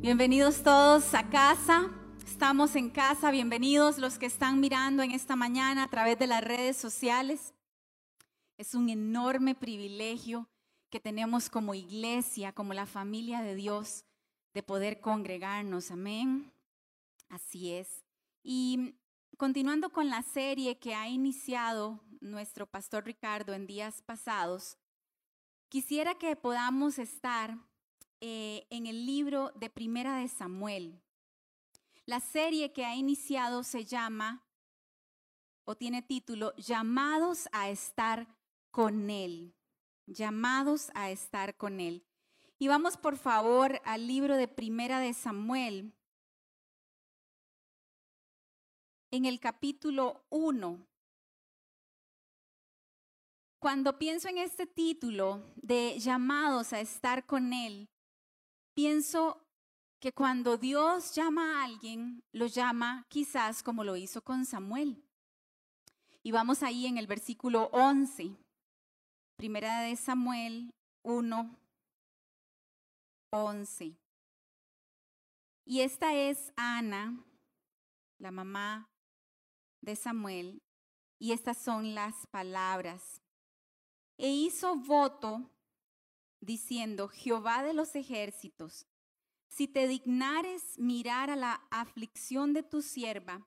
Bienvenidos todos a casa. Estamos en casa. Bienvenidos los que están mirando en esta mañana a través de las redes sociales. Es un enorme privilegio que tenemos como iglesia, como la familia de Dios, de poder congregarnos. Amén. Así es. Y continuando con la serie que ha iniciado nuestro pastor Ricardo en días pasados, quisiera que podamos estar eh, en el libro de Primera de Samuel. La serie que ha iniciado se llama, o tiene título, Llamados a estar con Él. Llamados a estar con Él. Y vamos por favor al libro de Primera de Samuel, en el capítulo 1. Cuando pienso en este título de llamados a estar con Él, pienso que cuando Dios llama a alguien, lo llama quizás como lo hizo con Samuel. Y vamos ahí en el versículo 11, primera de Samuel 1, 11. Y esta es Ana, la mamá de Samuel, y estas son las palabras. E hizo voto diciendo, Jehová de los ejércitos, si te dignares mirar a la aflicción de tu sierva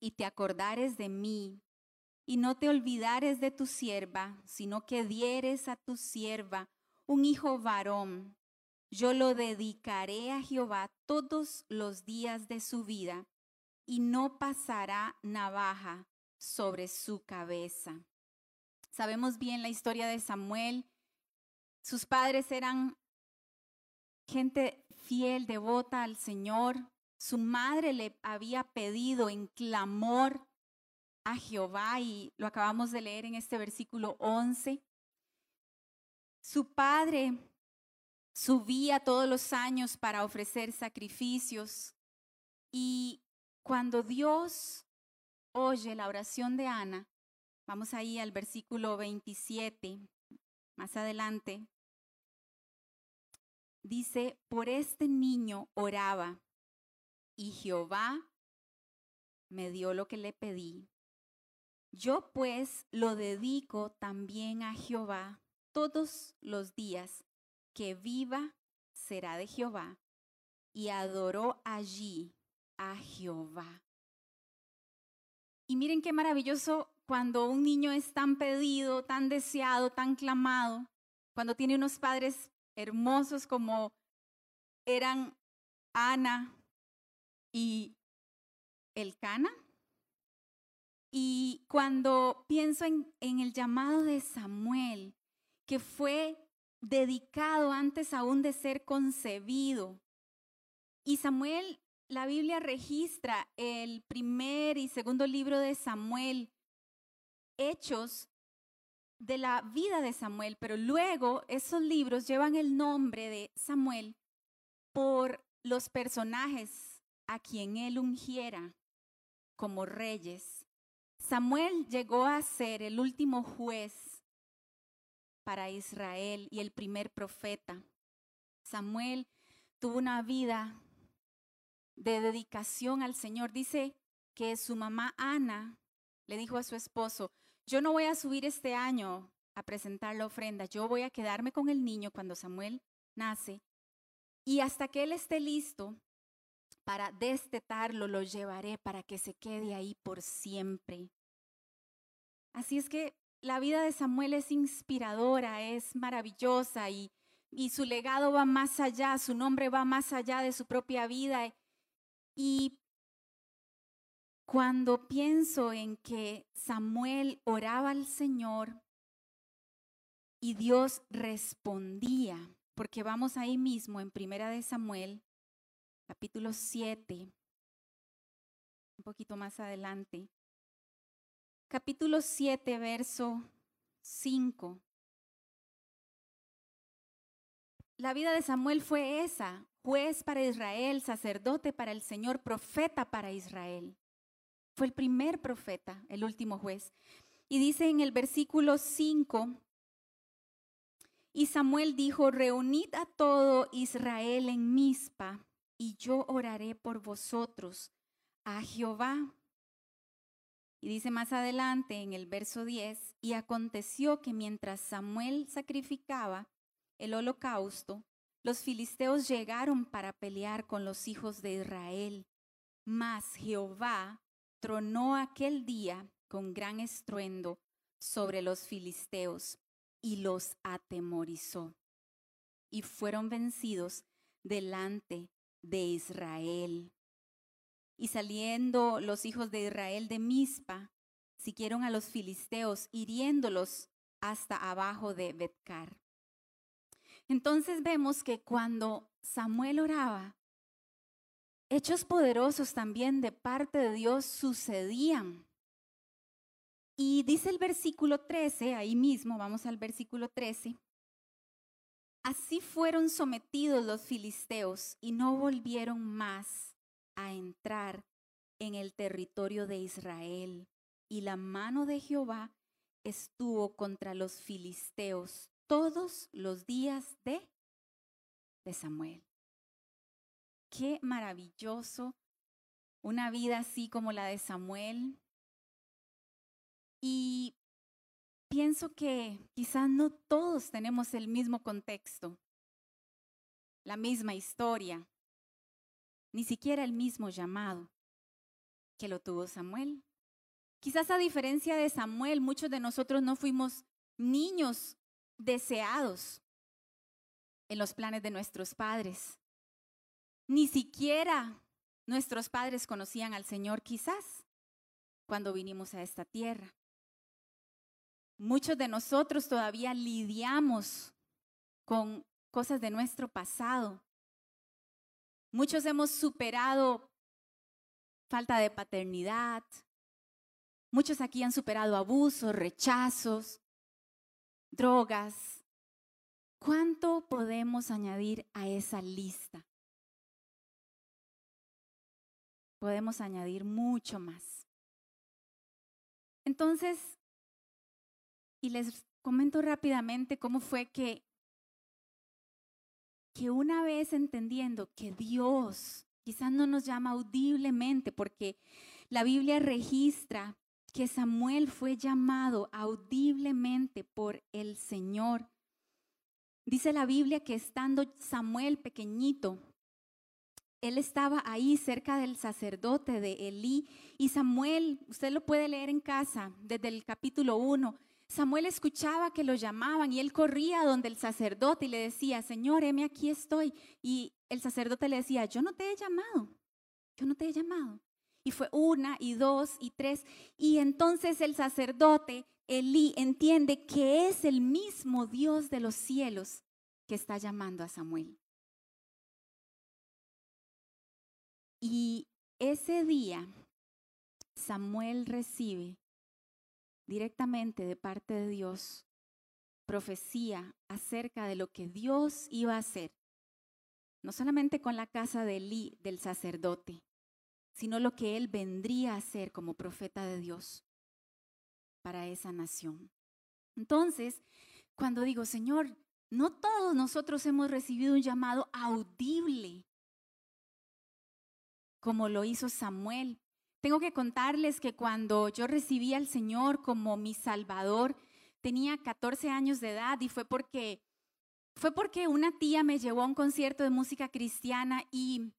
y te acordares de mí, y no te olvidares de tu sierva, sino que dieres a tu sierva un hijo varón, yo lo dedicaré a Jehová todos los días de su vida, y no pasará navaja sobre su cabeza. Sabemos bien la historia de Samuel sus padres eran gente fiel, devota al Señor. Su madre le había pedido en clamor a Jehová y lo acabamos de leer en este versículo 11. Su padre subía todos los años para ofrecer sacrificios y cuando Dios oye la oración de Ana, vamos ahí al versículo 27, más adelante, dice, por este niño oraba y Jehová me dio lo que le pedí. Yo pues lo dedico también a Jehová todos los días que viva será de Jehová. Y adoró allí a Jehová. Y miren qué maravilloso cuando un niño es tan pedido, tan deseado, tan clamado, cuando tiene unos padres hermosos como eran Ana y Elcana. Y cuando pienso en, en el llamado de Samuel, que fue dedicado antes aún de ser concebido, y Samuel, la Biblia registra el primer y segundo libro de Samuel, hechos de la vida de Samuel, pero luego esos libros llevan el nombre de Samuel por los personajes a quien él ungiera como reyes. Samuel llegó a ser el último juez para Israel y el primer profeta. Samuel tuvo una vida de dedicación al Señor. Dice que su mamá Ana le dijo a su esposo, yo no voy a subir este año a presentar la ofrenda, yo voy a quedarme con el niño cuando Samuel nace y hasta que él esté listo para destetarlo, lo llevaré para que se quede ahí por siempre. Así es que la vida de Samuel es inspiradora, es maravillosa y, y su legado va más allá, su nombre va más allá de su propia vida. Y cuando pienso en que Samuel oraba al Señor y Dios respondía, porque vamos ahí mismo en Primera de Samuel, capítulo 7, un poquito más adelante. Capítulo 7, verso 5. La vida de Samuel fue esa, juez para Israel, sacerdote para el Señor, profeta para Israel. Fue el primer profeta, el último juez. Y dice en el versículo 5, y Samuel dijo, reunid a todo Israel en Mizpa y yo oraré por vosotros a Jehová. Y dice más adelante en el verso 10, y aconteció que mientras Samuel sacrificaba el holocausto, los filisteos llegaron para pelear con los hijos de Israel. Mas Jehová tronó aquel día con gran estruendo sobre los filisteos y los atemorizó. Y fueron vencidos delante de Israel. Y saliendo los hijos de Israel de Mizpa, siguieron a los filisteos, hiriéndolos hasta abajo de Betcar. Entonces vemos que cuando Samuel oraba, hechos poderosos también de parte de Dios sucedían. Y dice el versículo 13, ahí mismo, vamos al versículo 13. Así fueron sometidos los filisteos y no volvieron más a entrar en el territorio de Israel. Y la mano de Jehová estuvo contra los filisteos todos los días de, de Samuel. Qué maravilloso una vida así como la de Samuel. Y pienso que quizás no todos tenemos el mismo contexto, la misma historia, ni siquiera el mismo llamado que lo tuvo Samuel. Quizás a diferencia de Samuel, muchos de nosotros no fuimos niños deseados en los planes de nuestros padres. Ni siquiera nuestros padres conocían al Señor quizás cuando vinimos a esta tierra. Muchos de nosotros todavía lidiamos con cosas de nuestro pasado. Muchos hemos superado falta de paternidad. Muchos aquí han superado abusos, rechazos, drogas. ¿Cuánto podemos añadir a esa lista? Podemos añadir mucho más. Entonces, y les comento rápidamente cómo fue que, que una vez entendiendo que Dios quizás no nos llama audiblemente, porque la Biblia registra que Samuel fue llamado audiblemente por el Señor. Dice la Biblia que estando Samuel pequeñito, él estaba ahí cerca del sacerdote de Elí y Samuel, usted lo puede leer en casa desde el capítulo 1, Samuel escuchaba que lo llamaban y él corría donde el sacerdote y le decía, Señor, heme aquí estoy. Y el sacerdote le decía, yo no te he llamado, yo no te he llamado. Y fue una y dos y tres. Y entonces el sacerdote, Elí, entiende que es el mismo Dios de los cielos que está llamando a Samuel. Y ese día Samuel recibe directamente de parte de Dios profecía acerca de lo que Dios iba a hacer, no solamente con la casa de Elí, del sacerdote, sino lo que él vendría a hacer como profeta de Dios para esa nación. Entonces, cuando digo, Señor, no todos nosotros hemos recibido un llamado audible, como lo hizo Samuel. Tengo que contarles que cuando yo recibí al Señor como mi Salvador, tenía 14 años de edad y fue porque fue porque una tía me llevó a un concierto de música cristiana y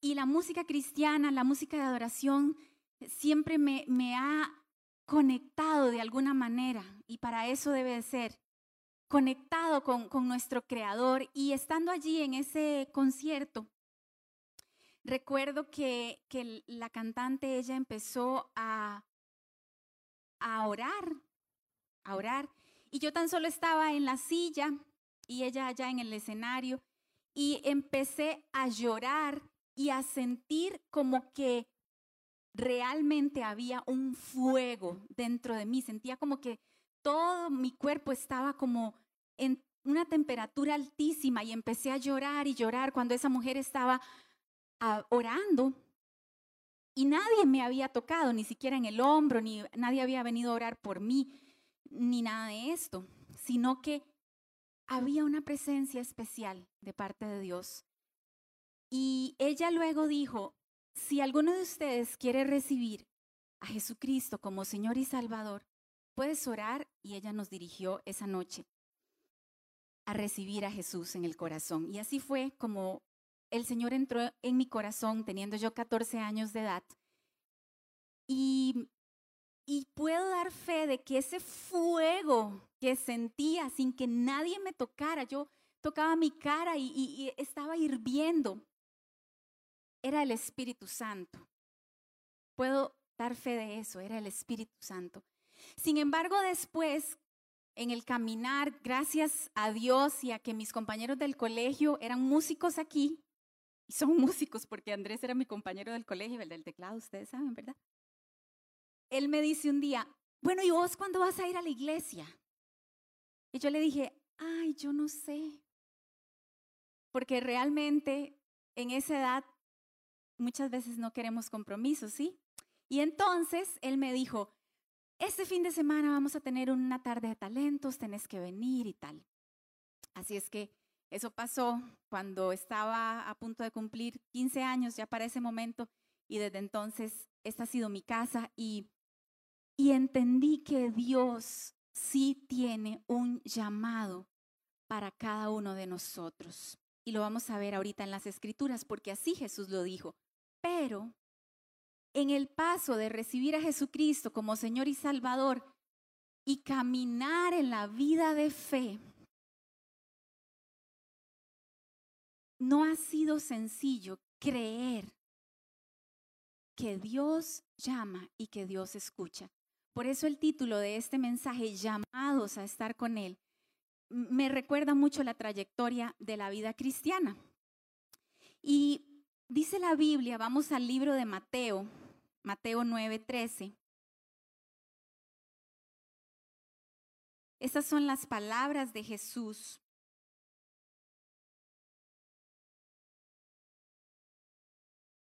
y la música cristiana, la música de adoración, siempre me, me ha conectado de alguna manera y para eso debe de ser conectado con, con nuestro creador y estando allí en ese concierto, recuerdo que, la cantante, ella empezó a, a orar, a orar, y yo tan solo estaba en la silla y ella allá en el escenario y empecé a llorar y a sentir como que realmente había un fuego dentro de mí. Sentía como que todo mi cuerpo estaba como en una temperatura altísima y empecé a llorar y llorar cuando esa mujer estaba orando. Y nadie me había tocado, ni siquiera en el hombro, ni nadie había venido a orar por mí, ni nada de esto, sino que había una presencia especial de parte de Dios. Y ella luego dijo, si alguno de ustedes quiere recibir a Jesucristo como Señor y Salvador, puedes orar y ella nos dirigió esa noche a recibir a Jesús en el corazón. Y así fue como el Señor entró en mi corazón teniendo yo 14 años de edad. Y, y puedo dar fe de que ese fuego que sentía sin que nadie me tocara, yo tocaba mi cara y, y estaba hirviendo, era el Espíritu Santo. Puedo dar fe de eso, era el Espíritu Santo. Sin embargo, después, en el caminar, gracias a Dios y a que mis compañeros del colegio eran músicos aquí, y son músicos porque Andrés era mi compañero del colegio, el del teclado, ustedes saben, ¿verdad? Él me dice un día, bueno, ¿y vos cuándo vas a ir a la iglesia? Y yo le dije, ay, yo no sé. Porque realmente en esa edad muchas veces no queremos compromisos, ¿sí? Y entonces él me dijo, este fin de semana vamos a tener una tarde de talentos, tenés que venir y tal. Así es que eso pasó cuando estaba a punto de cumplir 15 años ya para ese momento y desde entonces esta ha sido mi casa y, y entendí que Dios sí tiene un llamado para cada uno de nosotros. Y lo vamos a ver ahorita en las escrituras porque así Jesús lo dijo. Pero en el paso de recibir a Jesucristo como Señor y Salvador y caminar en la vida de fe, no ha sido sencillo creer que Dios llama y que Dios escucha. Por eso el título de este mensaje, llamados a estar con Él, me recuerda mucho la trayectoria de la vida cristiana. Y dice la Biblia, vamos al libro de Mateo, Mateo 9:13. Estas son las palabras de Jesús.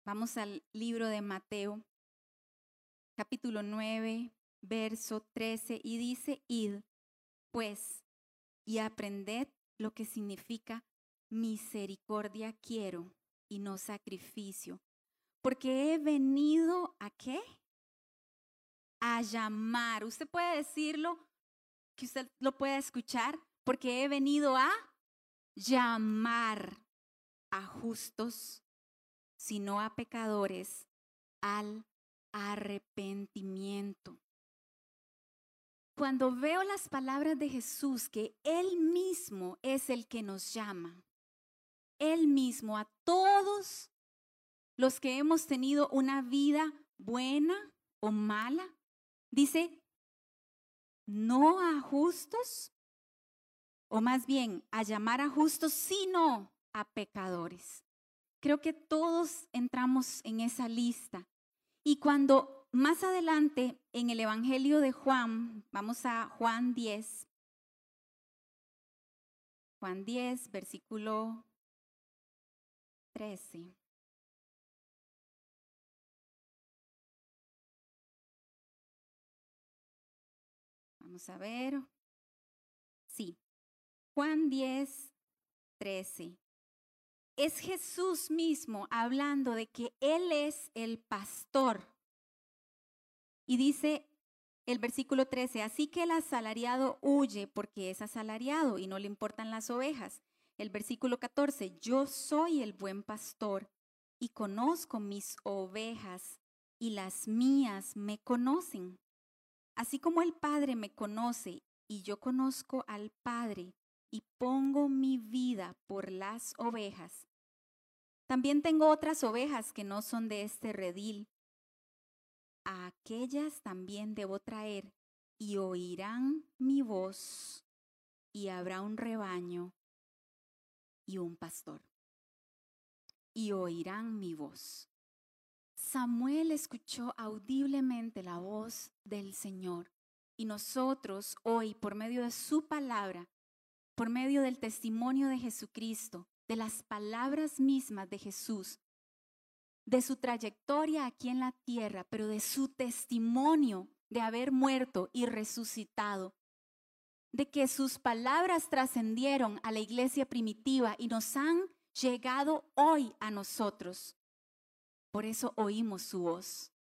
Vamos al libro de Mateo, capítulo 9, verso 13, y dice, id, pues, y aprended lo que significa misericordia quiero y no sacrificio, porque he venido a qué? A llamar. Usted puede decirlo, que usted lo pueda escuchar, porque he venido a llamar a justos, sino a pecadores, al arrepentimiento. Cuando veo las palabras de Jesús, que Él mismo es el que nos llama, Él mismo a todos los que hemos tenido una vida buena o mala, dice, no a justos, o más bien a llamar a justos, sino a pecadores. Creo que todos entramos en esa lista. Y cuando más adelante en el Evangelio de Juan, vamos a Juan 10, Juan 10, versículo 13. Vamos a ver. Sí. Juan 10, 13. Es Jesús mismo hablando de que Él es el pastor. Y dice el versículo 13, así que el asalariado huye porque es asalariado y no le importan las ovejas. El versículo 14, yo soy el buen pastor y conozco mis ovejas y las mías me conocen. Así como el Padre me conoce y yo conozco al Padre y pongo mi vida por las ovejas, también tengo otras ovejas que no son de este redil. A aquellas también debo traer y oirán mi voz y habrá un rebaño y un pastor. Y oirán mi voz. Samuel escuchó audiblemente la voz del Señor y nosotros hoy, por medio de su palabra, por medio del testimonio de Jesucristo, de las palabras mismas de Jesús, de su trayectoria aquí en la tierra, pero de su testimonio de haber muerto y resucitado, de que sus palabras trascendieron a la iglesia primitiva y nos han llegado hoy a nosotros. Por eso oímos su voz,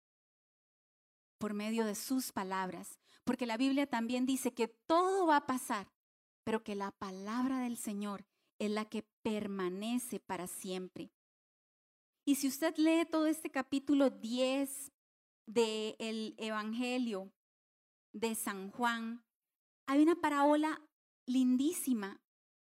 por medio de sus palabras, porque la Biblia también dice que todo va a pasar, pero que la palabra del Señor es la que permanece para siempre. Y si usted lee todo este capítulo 10 del Evangelio de San Juan, hay una parábola lindísima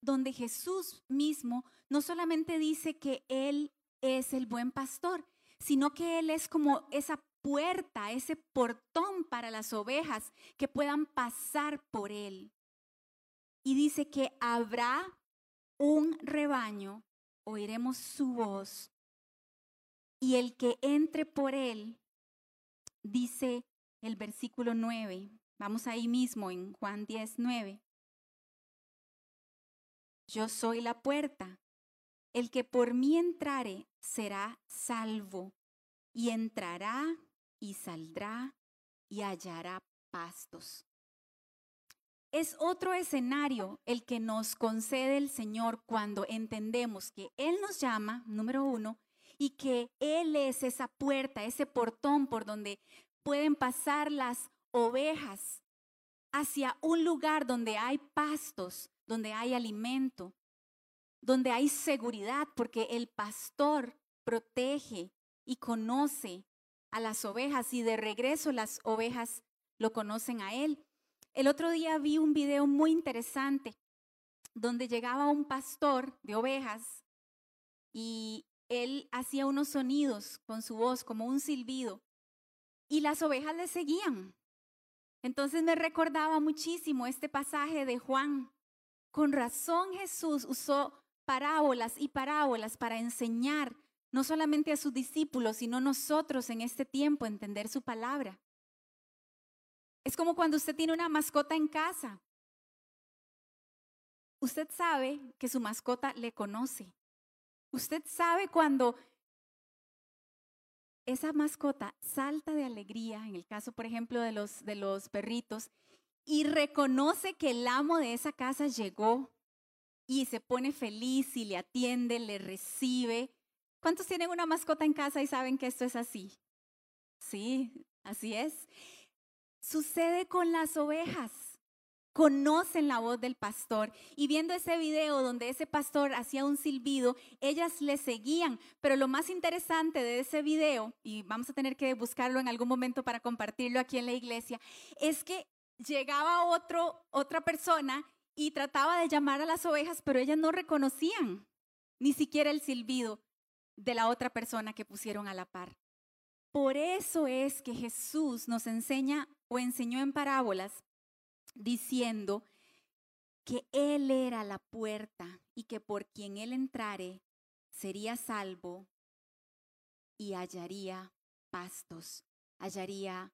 donde Jesús mismo no solamente dice que Él es el buen pastor, sino que Él es como esa puerta, ese portón para las ovejas que puedan pasar por Él. Y dice que habrá un rebaño, oiremos su voz, y el que entre por Él, dice el versículo 9, vamos ahí mismo en Juan 10, 9. Yo soy la puerta. El que por mí entrare será salvo y entrará y saldrá y hallará pastos. Es otro escenario el que nos concede el Señor cuando entendemos que Él nos llama, número uno, y que Él es esa puerta, ese portón por donde pueden pasar las ovejas hacia un lugar donde hay pastos, donde hay alimento, donde hay seguridad, porque el pastor protege y conoce a las ovejas y de regreso las ovejas lo conocen a él. El otro día vi un video muy interesante donde llegaba un pastor de ovejas y él hacía unos sonidos con su voz como un silbido y las ovejas le seguían. Entonces me recordaba muchísimo este pasaje de Juan. Con razón Jesús usó parábolas y parábolas para enseñar no solamente a sus discípulos, sino nosotros en este tiempo entender su palabra. Es como cuando usted tiene una mascota en casa. Usted sabe que su mascota le conoce. Usted sabe cuando esa mascota salta de alegría, en el caso, por ejemplo, de los, de los perritos, y reconoce que el amo de esa casa llegó y se pone feliz y le atiende, le recibe. ¿Cuántos tienen una mascota en casa y saben que esto es así? Sí, así es. Sucede con las ovejas conocen la voz del pastor. Y viendo ese video donde ese pastor hacía un silbido, ellas le seguían. Pero lo más interesante de ese video, y vamos a tener que buscarlo en algún momento para compartirlo aquí en la iglesia, es que llegaba otro, otra persona y trataba de llamar a las ovejas, pero ellas no reconocían ni siquiera el silbido de la otra persona que pusieron a la par. Por eso es que Jesús nos enseña o enseñó en parábolas diciendo que Él era la puerta y que por quien Él entrare sería salvo y hallaría pastos, hallaría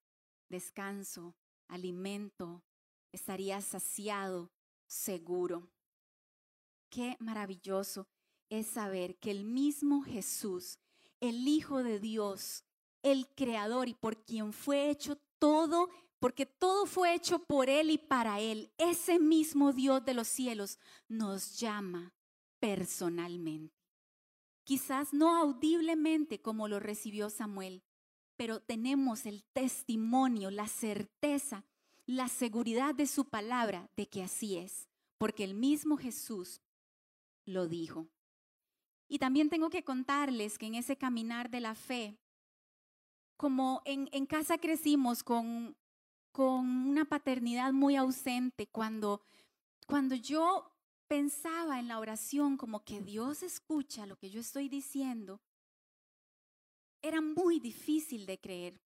descanso, alimento, estaría saciado, seguro. Qué maravilloso es saber que el mismo Jesús, el Hijo de Dios, el Creador y por quien fue hecho todo porque todo fue hecho por Él y para Él. Ese mismo Dios de los cielos nos llama personalmente. Quizás no audiblemente como lo recibió Samuel, pero tenemos el testimonio, la certeza, la seguridad de su palabra de que así es, porque el mismo Jesús lo dijo. Y también tengo que contarles que en ese caminar de la fe, como en, en casa crecimos con con una paternidad muy ausente, cuando, cuando yo pensaba en la oración como que Dios escucha lo que yo estoy diciendo, era muy difícil de creer,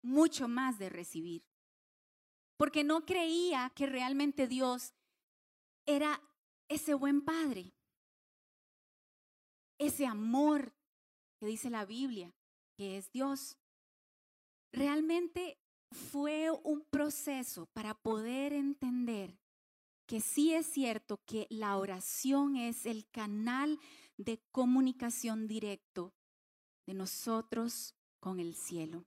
mucho más de recibir, porque no creía que realmente Dios era ese buen padre, ese amor que dice la Biblia, que es Dios. Realmente fue un proceso para poder entender que sí es cierto que la oración es el canal de comunicación directo de nosotros con el cielo.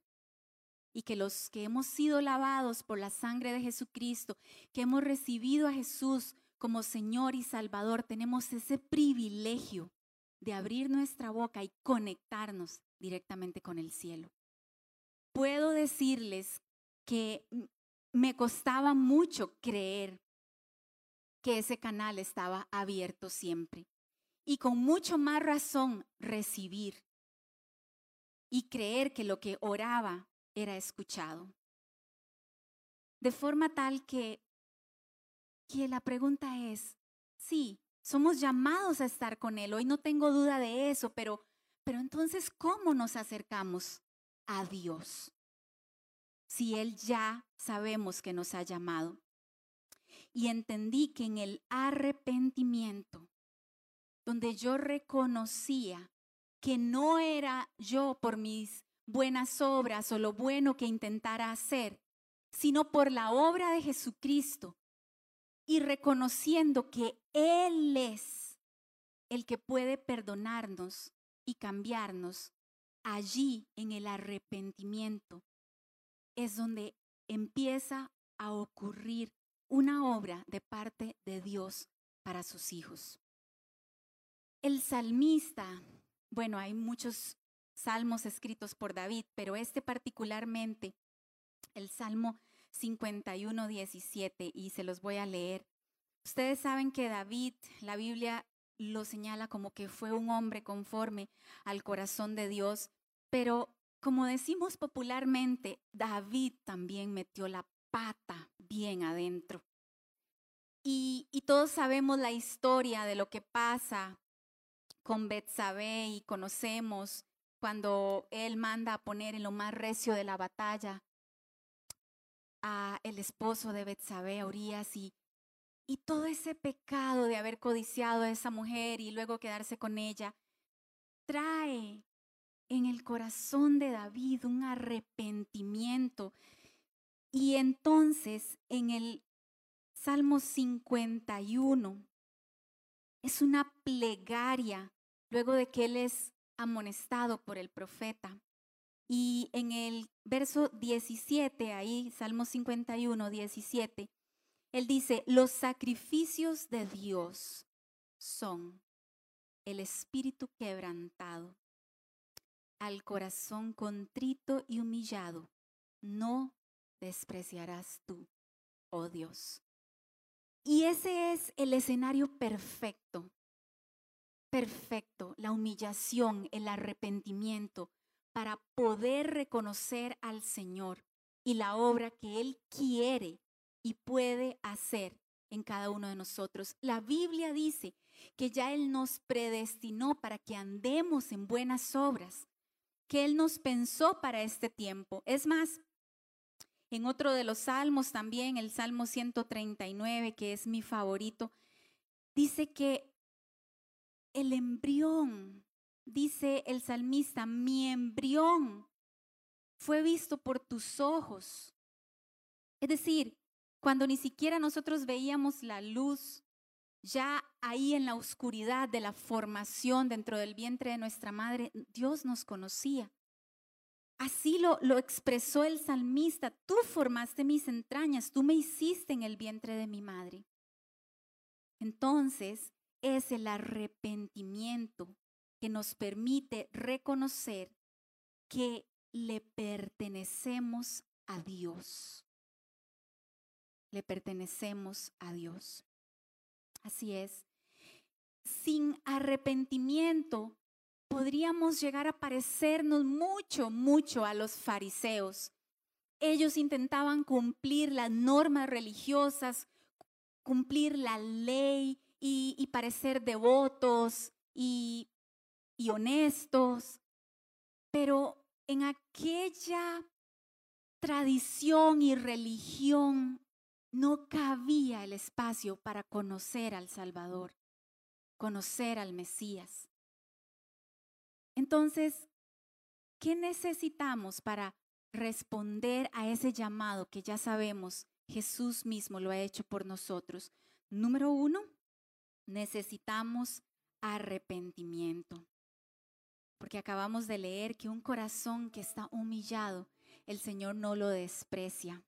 Y que los que hemos sido lavados por la sangre de Jesucristo, que hemos recibido a Jesús como Señor y Salvador, tenemos ese privilegio de abrir nuestra boca y conectarnos directamente con el cielo. Puedo decirles que me costaba mucho creer que ese canal estaba abierto siempre y con mucho más razón recibir y creer que lo que oraba era escuchado. De forma tal que, que la pregunta es, sí, somos llamados a estar con Él, hoy no tengo duda de eso, pero, pero entonces, ¿cómo nos acercamos a Dios? Si Él ya sabemos que nos ha llamado. Y entendí que en el arrepentimiento, donde yo reconocía que no era yo por mis buenas obras o lo bueno que intentara hacer, sino por la obra de Jesucristo y reconociendo que Él es el que puede perdonarnos y cambiarnos, allí en el arrepentimiento es donde empieza a ocurrir una obra de parte de Dios para sus hijos. El salmista, bueno, hay muchos salmos escritos por David, pero este particularmente, el Salmo 51, 17, y se los voy a leer. Ustedes saben que David, la Biblia lo señala como que fue un hombre conforme al corazón de Dios, pero como decimos popularmente, David también metió la pata bien adentro. Y, todos sabemos la historia de lo que pasa con Betsabé y conocemos cuando él manda a poner en lo más recio de la batalla a el esposo de Betsabé, Urias, y, y todo ese pecado de haber codiciado a esa mujer y luego quedarse con ella, trae en el corazón de David un arrepentimiento. Y entonces en el Salmo 51 es una plegaria luego de que él es amonestado por el profeta. Y en el verso 17, ahí, Salmo 51, 17, él dice, los sacrificios de Dios son el espíritu quebrantado, al corazón contrito y humillado, no despreciarás tú, oh Dios. Y ese es el escenario perfecto perfecto, la humillación, el arrepentimiento, para poder reconocer al Señor y la obra que Él quiere y puede hacer en cada uno de nosotros. La Biblia dice que ya Él nos predestinó para que andemos en buenas obras, que Él nos pensó para este tiempo. Es más, en otro de los salmos también, el Salmo 139, que es mi favorito, dice que el embrión, dice el salmista, mi embrión fue visto por tus ojos. Es decir, cuando ni siquiera nosotros veíamos la luz, ya ahí en la oscuridad de la formación dentro del vientre de nuestra madre, Dios nos conocía. Así lo, lo expresó el salmista, tú formaste mis entrañas, tú me hiciste en el vientre de mi madre. Entonces, es el arrepentimiento que nos permite reconocer que le pertenecemos a Dios. Le pertenecemos a Dios. Así es. Sin arrepentimiento podríamos llegar a parecernos mucho, mucho a los fariseos. Ellos intentaban cumplir las normas religiosas, cumplir la ley, y, parecer devotos y, honestos, pero en aquella tradición y religión no cabía el espacio para conocer al Salvador, conocer al Mesías. Entonces, ¿qué necesitamos para responder a ese llamado que ya sabemos Jesús mismo lo ha hecho por nosotros? Número uno, necesitamos arrepentimiento. Porque acabamos de leer que un corazón que está humillado, el Señor no lo desprecia.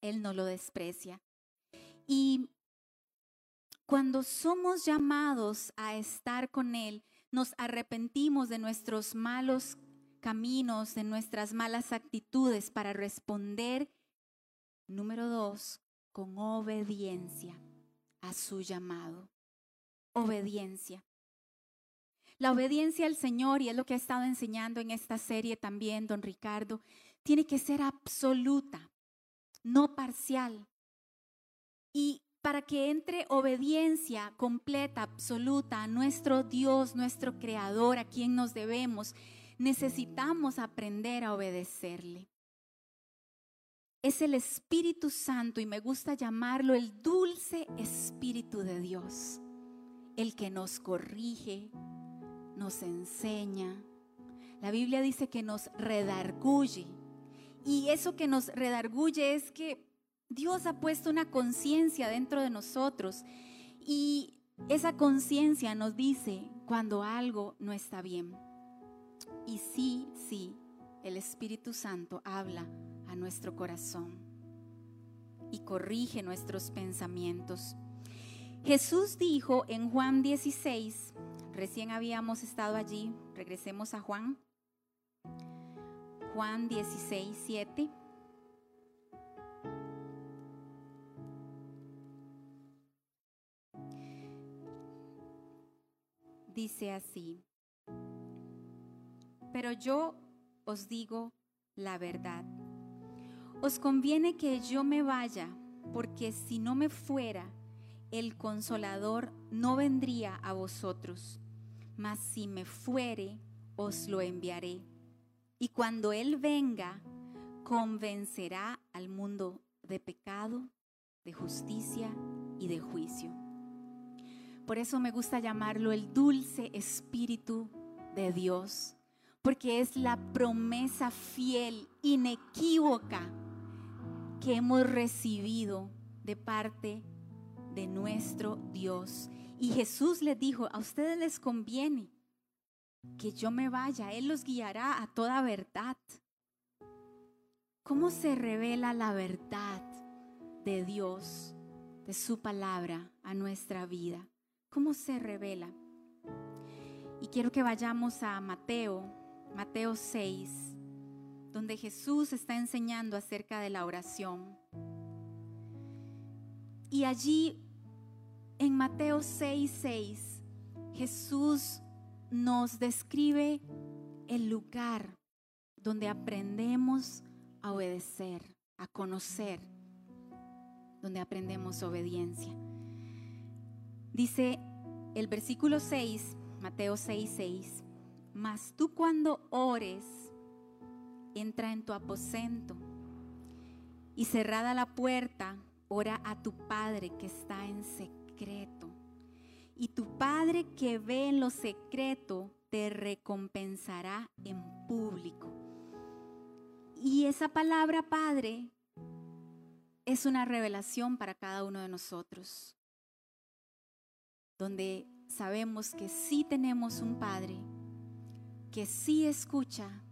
Él no lo desprecia. Y Cuando somos llamados a estar con Él, nos arrepentimos de nuestros malos caminos, de nuestras malas actitudes para responder, número dos, con obediencia a su llamado. Obediencia. La obediencia al Señor, y es lo que ha estado enseñando en esta serie también, don Ricardo, tiene que ser absoluta, no parcial. Y para que entre obediencia completa, absoluta a nuestro Dios, nuestro Creador, a quien nos debemos, necesitamos aprender a obedecerle. Es el Espíritu Santo y me gusta llamarlo el dulce Espíritu de Dios, el que nos corrige, nos enseña. La Biblia dice que nos redarguye. Y eso que nos redarguye es que Dios ha puesto una conciencia dentro de nosotros y esa conciencia nos dice cuando algo no está bien. Y sí, sí, el Espíritu Santo habla a nuestro corazón y corrige nuestros pensamientos. Jesús dijo en Juan 16, recién habíamos estado allí, regresemos a Juan. Juan 16, 7. Dice así, pero yo os digo la verdad. Os conviene que yo me vaya, porque si no me fuera, el consolador no vendría a vosotros, mas si me fuere, os lo enviaré. Y cuando Él venga, convencerá al mundo de pecado, de justicia y de juicio. Por eso me gusta llamarlo el dulce Espíritu de Dios porque es la promesa fiel, inequívoca, que hemos recibido de parte de nuestro Dios. Y Jesús les dijo, a ustedes les conviene que yo me vaya, Él los guiará a toda verdad. ¿Cómo se revela la verdad de Dios, de su palabra a nuestra vida? ¿Cómo se revela? Y quiero que vayamos a Mateo Mateo 6, donde Jesús está enseñando acerca de la oración. Y allí, en Mateo 6, 6, Jesús nos describe el lugar donde aprendemos a obedecer, a conocer, donde aprendemos obediencia. Dice el versículo 6, Mateo 6, 6. Mas tú cuando ores, entra en tu aposento y cerrada la puerta, ora a tu Padre que está en secreto. Y tu Padre que ve en lo secreto te recompensará en público. Y esa palabra Padre es una revelación para cada uno de nosotros, donde sabemos que sí tenemos un Padre que sí escucha,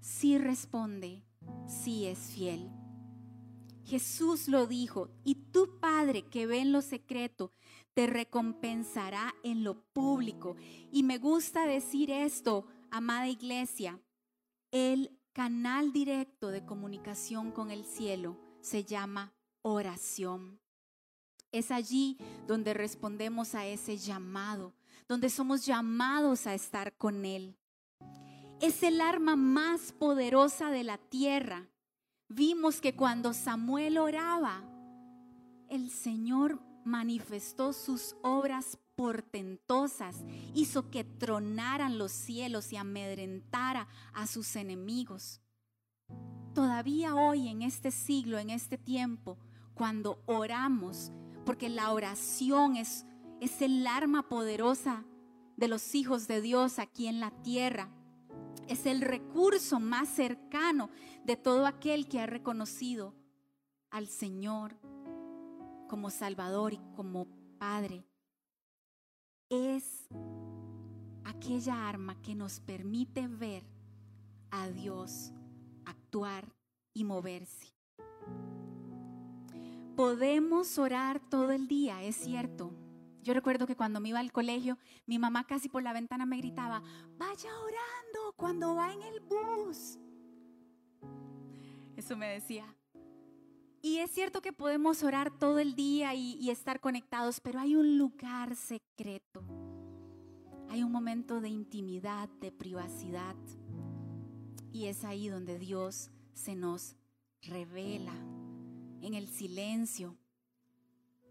sí responde, sí es fiel. Jesús lo dijo, y tu Padre que ve en lo secreto, te recompensará en lo público. Y me gusta decir esto, amada iglesia, el canal directo de comunicación con el cielo se llama oración. Es allí donde respondemos a ese llamado, donde somos llamados a estar con Él es el arma más poderosa de la tierra. Vimos que cuando Samuel oraba, el Señor manifestó sus obras portentosas, hizo que tronaran los cielos y amedrentara a sus enemigos. Todavía hoy, en este siglo, en este tiempo, cuando oramos, porque la oración es, es el arma poderosa de los hijos de Dios aquí en la tierra es el recurso más cercano de todo aquel que ha reconocido al Señor como Salvador y como Padre. Es aquella arma que nos permite ver a Dios actuar y moverse. Podemos orar todo el día, es cierto. Yo recuerdo que cuando me iba al colegio, mi mamá casi por la ventana me gritaba, vaya orando cuando va en el bus. Eso me decía. Y es cierto que podemos orar todo el día y, y, estar conectados, pero hay un lugar secreto. Hay un momento de intimidad, de privacidad. Y es ahí donde Dios se nos revela en el silencio.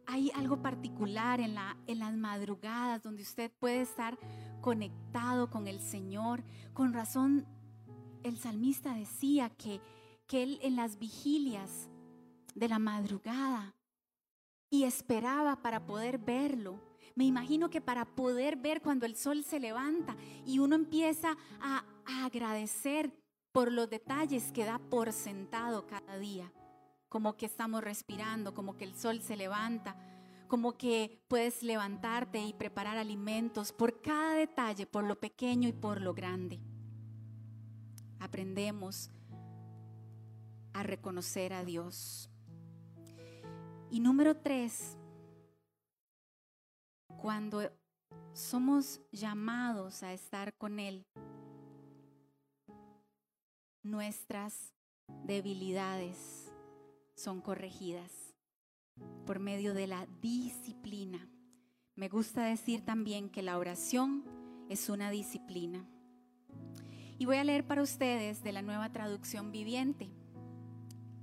Hay algo particular en, la, en las madrugadas donde usted puede estar conectado con el Señor. Con razón, el salmista decía que, que él en las vigilias de la madrugada y esperaba para poder verlo. Me imagino que para poder ver cuando el sol se levanta y uno empieza a, agradecer por los detalles que da por sentado cada día, como que estamos respirando, como que el sol se levanta, como que puedes levantarte y preparar alimentos por cada detalle, por lo pequeño y por lo grande. Aprendemos a reconocer a Dios. Y número tres, cuando somos llamados a estar con Él, nuestras debilidades son corregidas por medio de la disciplina. Me gusta decir también que la oración es una disciplina. Y voy a leer para ustedes de la nueva traducción viviente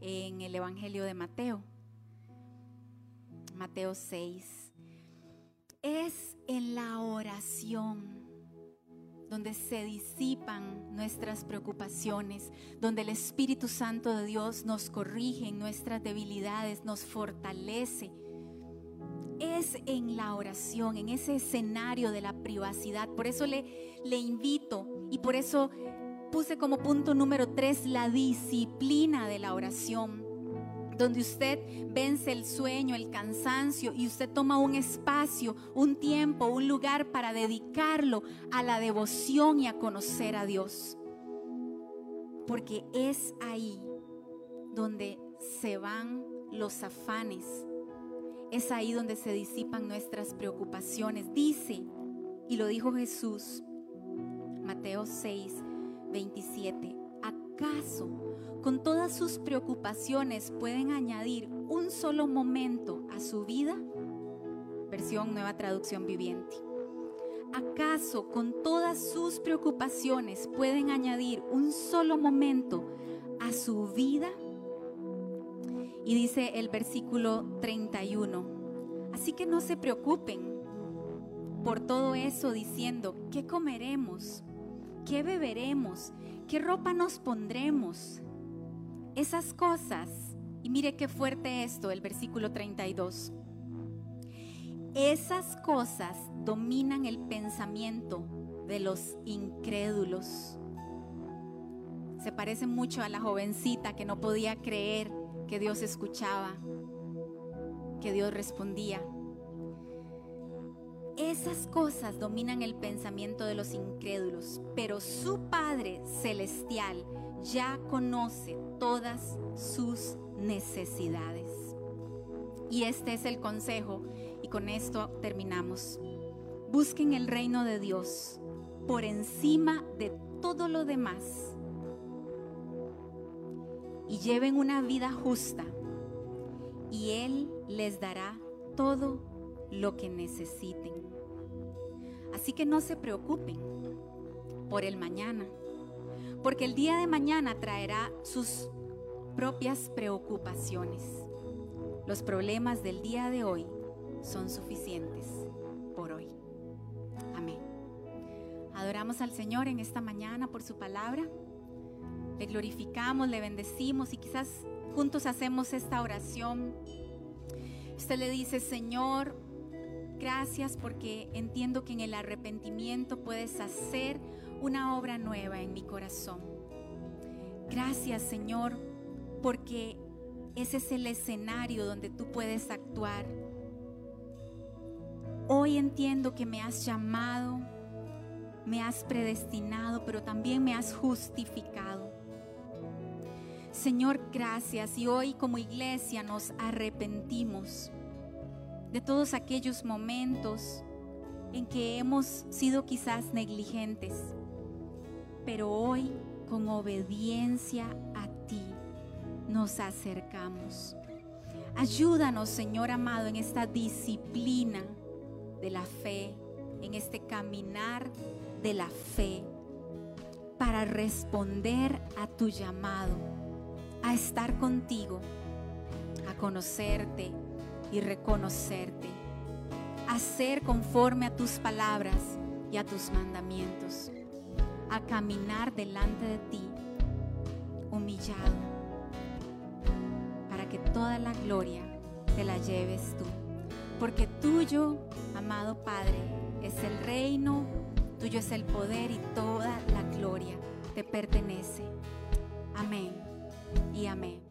en el Evangelio de Mateo. Mateo 6. Es en la oración donde se disipan nuestras preocupaciones, donde el Espíritu Santo de Dios nos corrige en nuestras debilidades, nos fortalece. Es en la oración, en ese escenario de la privacidad. Por eso le, le invito y por eso puse como punto número tres la disciplina de la oración donde usted vence el sueño, el cansancio y usted toma un espacio, un tiempo, un lugar para dedicarlo a la devoción y a conocer a Dios. Porque es ahí donde se van los afanes, es ahí donde se disipan nuestras preocupaciones. Dice, y lo dijo Jesús, Mateo 6, 27, ¿acaso con todas sus preocupaciones pueden añadir un solo momento a su vida? Versión Nueva Traducción Viviente. ¿Acaso con todas sus preocupaciones pueden añadir un solo momento a su vida? Y dice el versículo 31. Así que no se preocupen por todo eso diciendo, ¿qué comeremos? ¿Qué beberemos? ¿Qué ropa nos pondremos? Esas cosas, y mire qué fuerte esto, el versículo 32. Esas cosas dominan el pensamiento de los incrédulos. Se parece mucho a la jovencita que no podía creer que Dios escuchaba, que Dios respondía. Esas cosas dominan el pensamiento de los incrédulos, pero su Padre Celestial ya conoce todas sus necesidades. Y este es el consejo y con esto terminamos. Busquen el reino de Dios por encima de todo lo demás y lleven una vida justa y Él les dará todo lo que necesiten. Así que no se preocupen por el mañana porque el día de mañana traerá sus propias preocupaciones. Los problemas del día de hoy son suficientes por hoy. Amén. Adoramos al Señor en esta mañana por su palabra. Le glorificamos, le bendecimos y quizás juntos hacemos esta oración. Usted le dice, Señor, gracias porque entiendo que en el arrepentimiento puedes hacer una obra nueva en mi corazón. Gracias Señor, porque ese es el escenario donde tú puedes actuar. Hoy entiendo que me has llamado, me has predestinado, pero también me has justificado. Señor, gracias. Y hoy como iglesia nos arrepentimos de todos aquellos momentos en que hemos sido quizás negligentes, pero hoy con obediencia a ti nos acercamos. Ayúdanos, Señor amado, en esta disciplina de la fe, en este caminar de la fe, para responder a tu llamado, a estar contigo, a conocerte y reconocerte, a ser conforme a tus palabras y a tus mandamientos, a caminar delante de ti, humillado, para que toda la gloria te la lleves tú. Porque tuyo, amado Padre, es el reino, tuyo es el poder y toda la gloria te pertenece. Amén y amén.